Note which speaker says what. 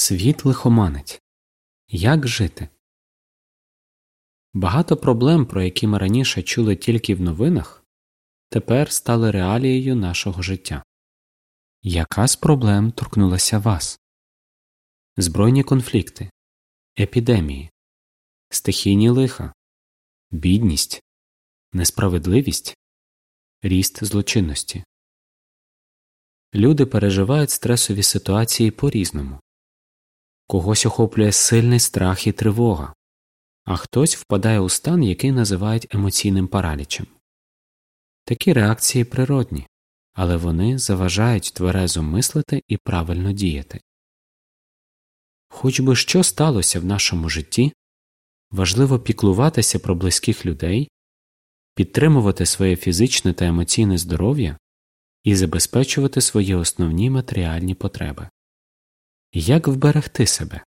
Speaker 1: Світ лихоманить. Як жити? Багато проблем, про які ми раніше чули тільки в новинах, тепер стали реалією нашого життя. Яка з проблем торкнулася вас? Збройні конфлікти, епідемії, стихійні лиха, бідність, несправедливість, ріст злочинності. Люди переживають стресові ситуації по різному. Когось охоплює сильний страх і тривога, а хтось впадає у стан, який називають емоційним паралічем. Такі реакції природні, але вони заважають тверезо мислити і правильно діяти. Хоч би що сталося в нашому житті, важливо піклуватися про близьких людей, підтримувати своє фізичне та емоційне здоров'я і забезпечувати свої основні матеріальні потреби. Як вберегти себе?